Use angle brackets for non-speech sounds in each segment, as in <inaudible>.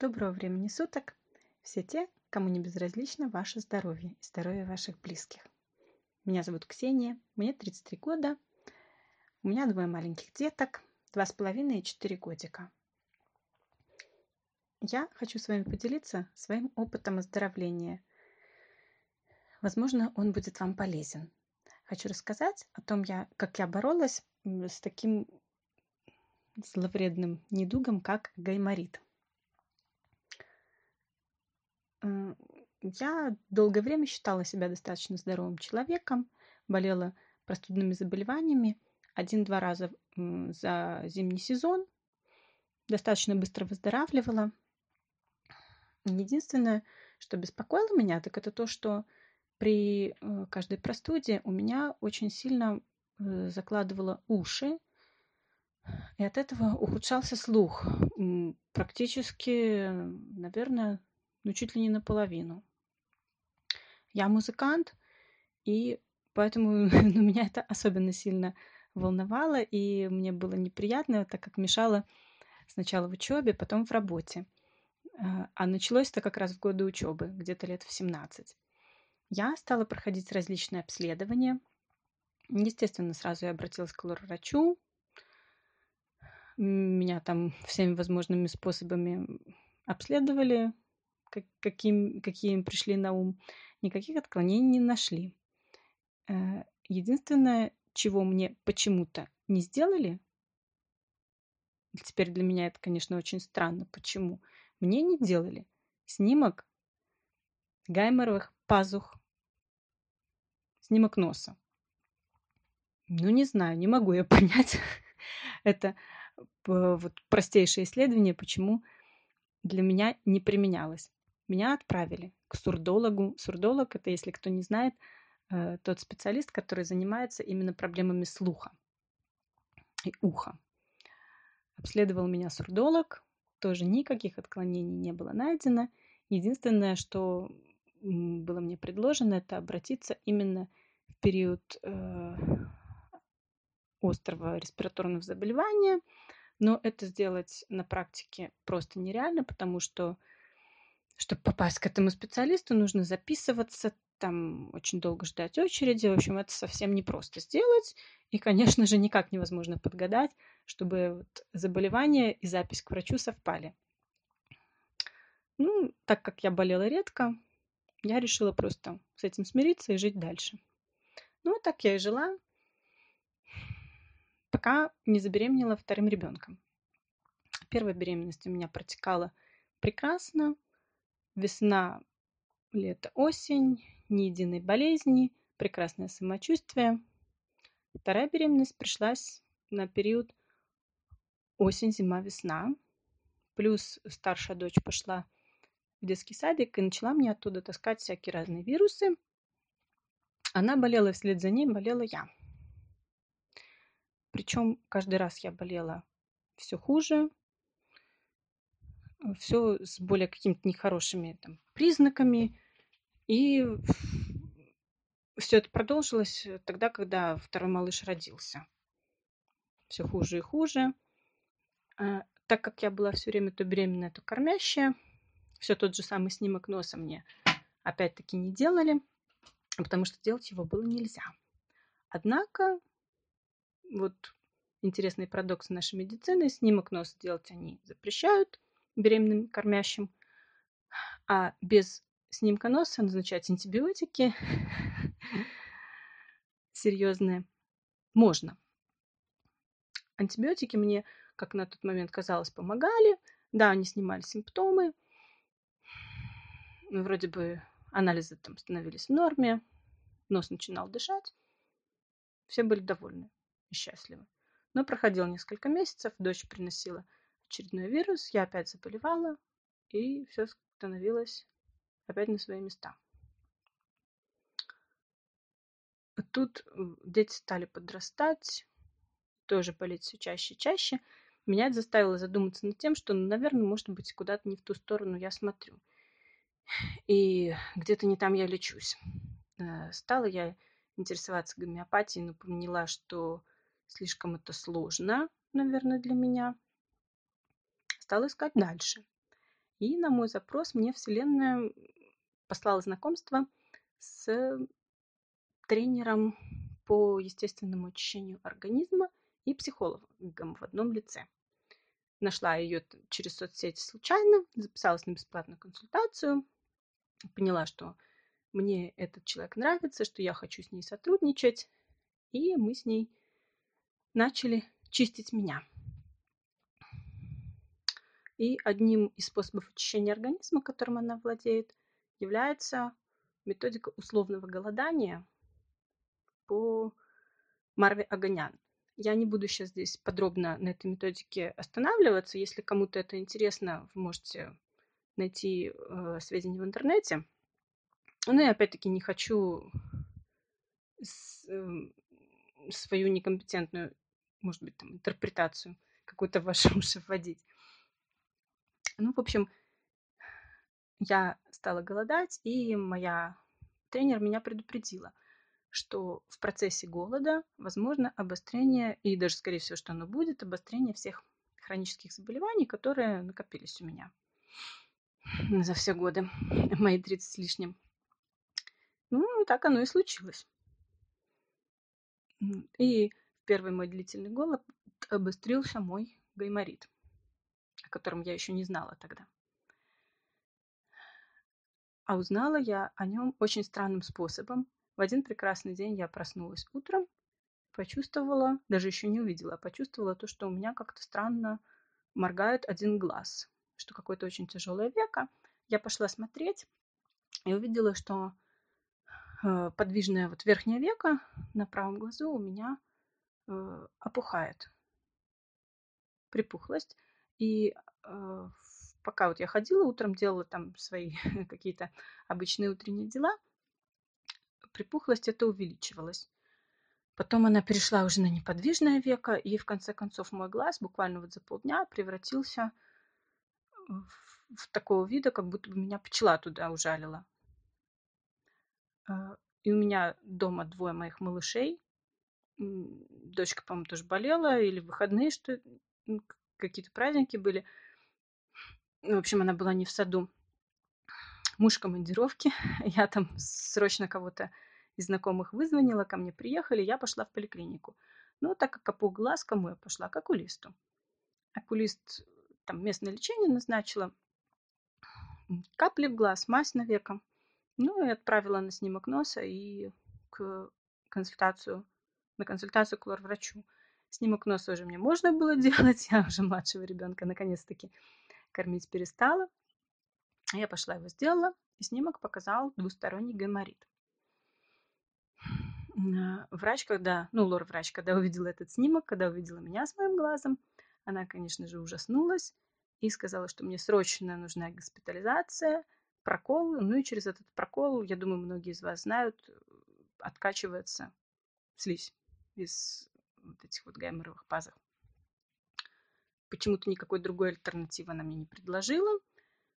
Доброго времени суток! Все те, кому не безразлично ваше здоровье и здоровье ваших близких. Меня зовут Ксения, мне 33 года. У меня двое маленьких деток, два с половиной и четыре годика. Я хочу с вами поделиться своим опытом оздоровления. Возможно, он будет вам полезен. Хочу рассказать о том, как я боролась с таким зловредным недугом, как гайморит. Я долгое время считала себя достаточно здоровым человеком, болела простудными заболеваниями один-два раза за зимний сезон, достаточно быстро выздоравливала. Единственное, что беспокоило меня, так это то, что при э, каждой простуде у меня очень сильно э, закладывало уши, и от этого ухудшался слух. Практически, наверное, ну, чуть ли не наполовину. Я музыкант, и поэтому <laughs> ну, меня это особенно сильно волновало, и мне было неприятно, так как мешало сначала в учебе, потом в работе. А, а началось это как раз в годы учебы, где-то лет в 17. Я стала проходить различные обследования. Естественно, сразу я обратилась к врачу. Меня там всеми возможными способами обследовали, каким, какие им пришли на ум. Никаких отклонений не нашли. Э, единственное, чего мне почему-то не сделали, теперь для меня это, конечно, очень странно, почему, мне не делали снимок гайморовых пазух, снимок носа. Ну, не знаю, не могу я <laughs> понять. это вот простейшее исследование, почему для меня не применялось меня отправили к сурдологу. Сурдолог – это, если кто не знает, э, тот специалист, который занимается именно проблемами слуха и уха. Обследовал меня сурдолог, тоже никаких отклонений не было найдено. Единственное, что было мне предложено, это обратиться именно в период э, острого респираторного заболевания, но это сделать на практике просто нереально, потому что чтобы попасть к этому специалисту, нужно записываться, там очень долго ждать очереди. В общем, это совсем непросто сделать. И, конечно же, никак невозможно подгадать, чтобы вот заболевание и запись к врачу совпали. Ну, так как я болела редко, я решила просто с этим смириться и жить дальше. Ну, так я и жила, пока не забеременела вторым ребенком. Первая беременность у меня протекала прекрасно, Весна, лето, осень, ни единой болезни, прекрасное самочувствие. Вторая беременность пришлась на период осень, зима, весна. Плюс старшая дочь пошла в детский садик и начала мне оттуда таскать всякие разные вирусы. Она болела, вслед за ней болела я. Причем каждый раз я болела все хуже, все с более какими-то нехорошими там, признаками. И все это продолжилось тогда, когда второй малыш родился. Все хуже и хуже. А, так как я была все время то беременная, то кормящая, все тот же самый снимок носа мне опять-таки не делали, потому что делать его было нельзя. Однако, вот интересный парадокс нашей медицины, снимок носа делать они запрещают – беременным кормящим, а без снимка носа назначать антибиотики <laughs> серьезные можно. Антибиотики мне, как на тот момент казалось, помогали. Да, они снимали симптомы. Вроде бы анализы там становились в норме. Нос начинал дышать. Все были довольны и счастливы. Но проходило несколько месяцев, дочь приносила очередной вирус, я опять заболевала, и все становилось опять на свои места. Тут дети стали подрастать, тоже болеть все чаще и чаще. Меня это заставило задуматься над тем, что, ну, наверное, может быть, куда-то не в ту сторону я смотрю. И где-то не там я лечусь. Э, стала я интересоваться гомеопатией, но поняла, что слишком это сложно, наверное, для меня стала искать дальше. И на мой запрос мне Вселенная послала знакомство с тренером по естественному очищению организма и психологом в одном лице. Нашла ее через соцсети случайно, записалась на бесплатную консультацию, поняла, что мне этот человек нравится, что я хочу с ней сотрудничать, и мы с ней начали чистить меня. И одним из способов очищения организма, которым она владеет, является методика условного голодания по Марве Аганян. Я не буду сейчас здесь подробно на этой методике останавливаться. Если кому-то это интересно, вы можете найти э, сведения в интернете. Ну и опять-таки не хочу с, э, свою некомпетентную, может быть, там, интерпретацию какую-то в ваши <laughs> уши вводить. Ну, в общем, я стала голодать, и моя тренер меня предупредила, что в процессе голода возможно обострение, и даже, скорее всего, что оно будет, обострение всех хронических заболеваний, которые накопились у меня <laughs> за все годы, <laughs> мои 30 с лишним. Ну, так оно и случилось. И первый мой длительный голод обострился мой гайморит о котором я еще не знала тогда. А узнала я о нем очень странным способом. В один прекрасный день я проснулась утром, почувствовала, даже еще не увидела, а почувствовала то, что у меня как-то странно моргает один глаз, что какое-то очень тяжелое веко. Я пошла смотреть и увидела, что э, подвижное вот верхнее веко на правом глазу у меня э, опухает. Припухлость. И э, пока вот я ходила утром, делала там свои <laughs> какие-то обычные утренние дела, припухлость это увеличивалась. Потом она перешла уже на неподвижное веко, и в конце концов мой глаз буквально вот за полдня превратился в, в такого вида, как будто бы меня пчела туда ужалила. Э, и у меня дома двое моих малышей. Дочка, по-моему, тоже болела, или выходные, что какие-то праздники были. В общем, она была не в саду. Муж командировки. <laughs> Я там срочно кого-то из знакомых вызвонила, ко мне приехали, я пошла в поликлинику. Ну, так как опух глаз, кому я пошла? К окулисту. Окулист там местное лечение назначила. Капли в глаз, мазь на веко. Ну, и отправила на снимок носа и к консультацию, на консультацию к лор-врачу. Снимок носа уже мне можно было <laughs> делать, я уже младшего ребенка наконец-таки кормить перестала. Я пошла его сделала, и снимок показал двусторонний гайморит. Врач, когда, ну, лор-врач, когда увидела этот снимок, когда увидела меня с моим глазом, она, конечно же, ужаснулась и сказала, что мне срочно нужна госпитализация, прокол, ну и через этот прокол, я думаю, многие из вас знают, откачивается слизь из вот этих вот гайморовых пазах. Почему-то никакой другой альтернативы она мне не предложила.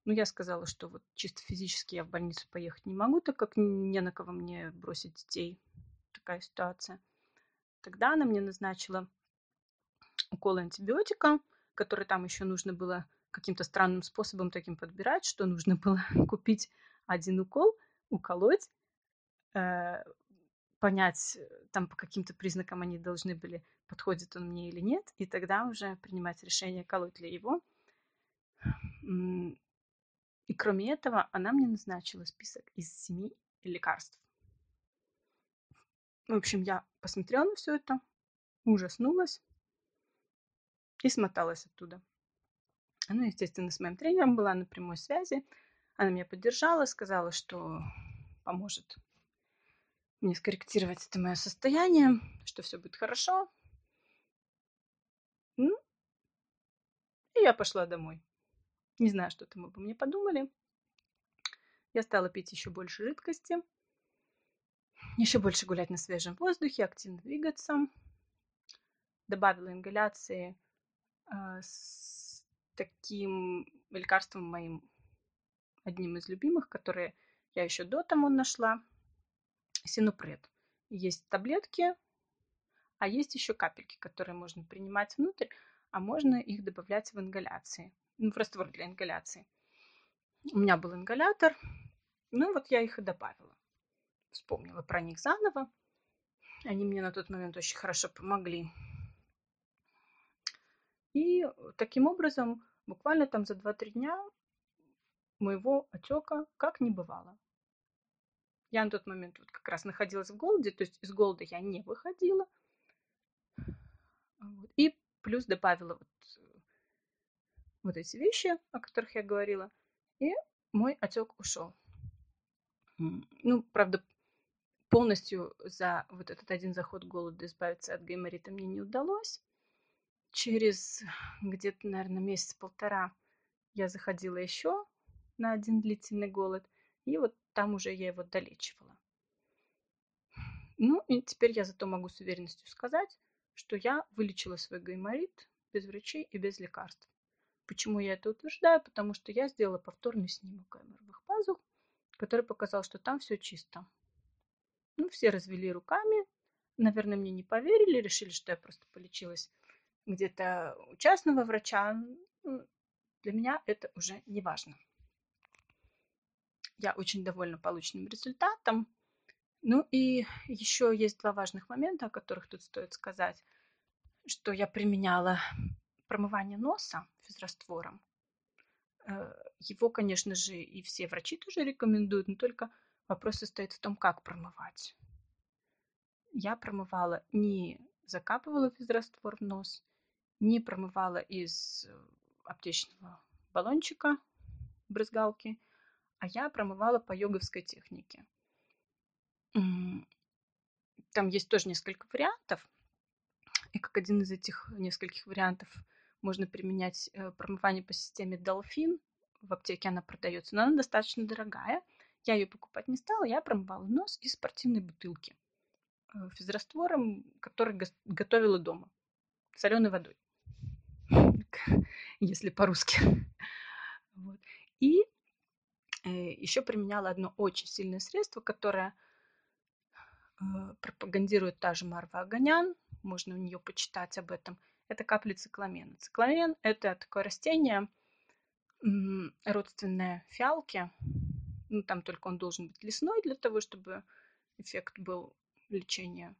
Но я сказала, что вот чисто физически я в больницу поехать не могу, так как не на кого мне бросить детей. Такая ситуация. Тогда она мне назначила укол антибиотика, который там еще нужно было каким-то странным способом таким подбирать, что нужно было <laughs> купить один укол, уколоть, э, понять, э, там по каким-то признакам они должны были, подходит он мне или нет, и тогда уже принимать решение, колоть ли его. И кроме этого, она мне назначила список из семи лекарств. В общем, я посмотрела на все это, ужаснулась и смоталась оттуда. Ну, естественно, с моим тренером была на прямой связи. Она меня поддержала, сказала, что поможет мне скорректировать это мое состояние, что все будет хорошо. Ну, и я пошла домой. Не знаю, что там обо мне подумали. Я стала пить еще больше жидкости, еще больше гулять на свежем воздухе, активно двигаться. Добавила ингаляции э, с таким лекарством моим, одним из любимых, которые я еще до тому нашла синупред. Есть таблетки, а есть еще капельки, которые можно принимать внутрь, а можно их добавлять в ингаляции, ну, в раствор для ингаляции. У меня был ингалятор. Ну вот я их и добавила. Вспомнила про них заново. Они мне на тот момент очень хорошо помогли. И таким образом, буквально там за 2-3 дня моего отека как не бывало. Я на тот момент вот как раз находилась в голоде, то есть из голода я не выходила. Вот. И плюс добавила вот, вот эти вещи, о которых я говорила, и мой отек ушел. Ну, правда, полностью за вот этот один заход голода избавиться от гайморита мне не удалось. Через где-то, наверное, месяц-полтора я заходила еще на один длительный голод, и вот там уже я его долечивала. Ну, и теперь я зато могу с уверенностью сказать, что я вылечила свой гайморит без врачей и без лекарств. Почему я это утверждаю? Потому что я сделала повторный снимок гайморовых пазух, который показал, что там все чисто. Ну, все развели руками, наверное, мне не поверили, решили, что я просто полечилась где-то у частного врача. Для меня это уже не важно. Я очень довольна полученным результатом. Ну и еще есть два важных момента, о которых тут стоит сказать, что я применяла промывание носа физраствором. Э, его, конечно же, и все врачи тоже рекомендуют, но только вопрос состоит в том, как промывать. Я промывала, не закапывала физраствор в нос, не промывала из аптечного баллончика брызгалки, а я промывала по йоговской технике. Там есть тоже несколько вариантов. И как один из этих нескольких вариантов можно применять э, промывание по системе Dolphin. В аптеке она продается, но она достаточно дорогая. Я ее покупать не стала, я промывала нос из спортивной бутылки э, физраствором, который готовила дома, соленой водой, <laughs> если по-русски. <laughs> И еще применяла одно очень сильное средство, которое Э, пропагандирует та же Марва Аганян, можно у нее почитать об этом, это капли цикламена. Цикламен – это такое растение, родственное фиалке, ну, там только он должен быть лесной для того, чтобы эффект был лечения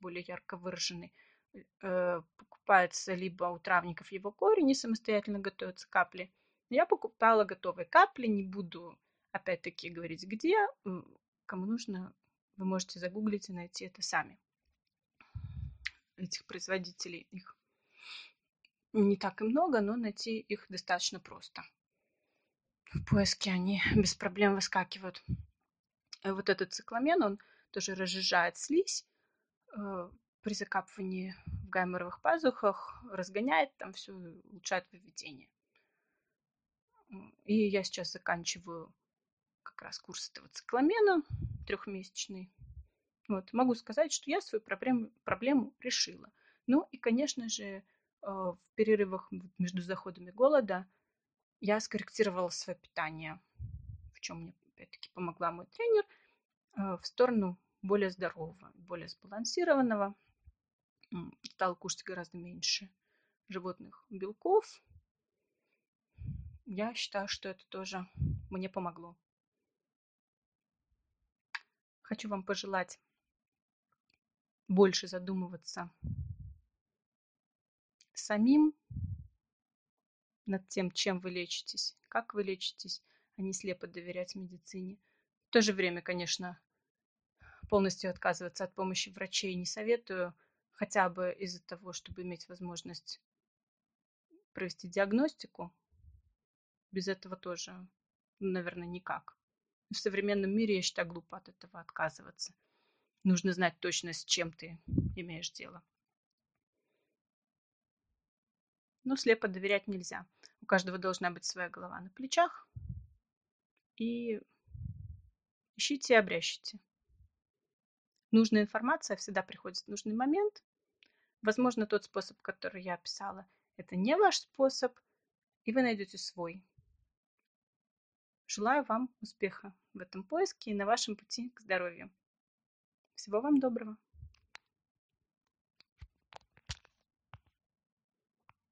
более ярко выраженный. Э, покупается либо у травников его корень и самостоятельно готовятся капли. Я покупала готовые капли, не буду опять-таки говорить где. Кому нужно, вы можете загуглить и найти это сами. Этих производителей их не так и много, но найти их достаточно просто. В поиске они без проблем выскакивают. Вот этот цикламен, он тоже разжижает слизь э, при закапывании в гайморовых пазухах, разгоняет там все, улучшает выведение. И я сейчас заканчиваю как раз курс этого цикламена трехмесячный. Вот, могу сказать, что я свою проблему, проблему решила. Ну и, конечно же, э, в перерывах между заходами голода я скорректировала свое питание, в чем мне, опять-таки, помогла мой тренер, э, в сторону более здорового, более сбалансированного. Стала кушать гораздо меньше животных белков. Я считаю, что это тоже мне помогло. Хочу вам пожелать больше задумываться самим над тем, чем вы лечитесь, как вы лечитесь, а не слепо доверять медицине. В то же время, конечно, полностью отказываться от помощи врачей не советую, хотя бы из-за того, чтобы иметь возможность провести диагностику. Без этого тоже, наверное, никак в современном мире, я считаю, глупо от этого отказываться. Нужно знать точно, с чем ты имеешь дело. Но слепо доверять нельзя. У каждого должна быть своя голова на плечах. И ищите и обрящите. Нужная информация всегда приходит в нужный момент. Возможно, тот способ, который я описала, это не ваш способ, и вы найдете свой. Желаю вам успеха в этом поиске и на вашем пути к здоровью. Всего вам доброго!